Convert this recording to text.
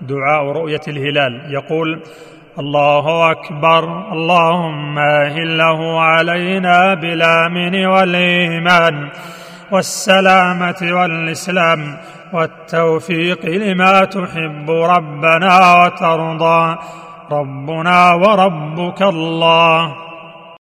دعاء رؤية الهلال. يقول الله أكبر اللهم أهله علينا بالامن والإيمان والسلامة والإسلام والتوفيق لما تحب ربنا وترضى. ربنا وربك الله.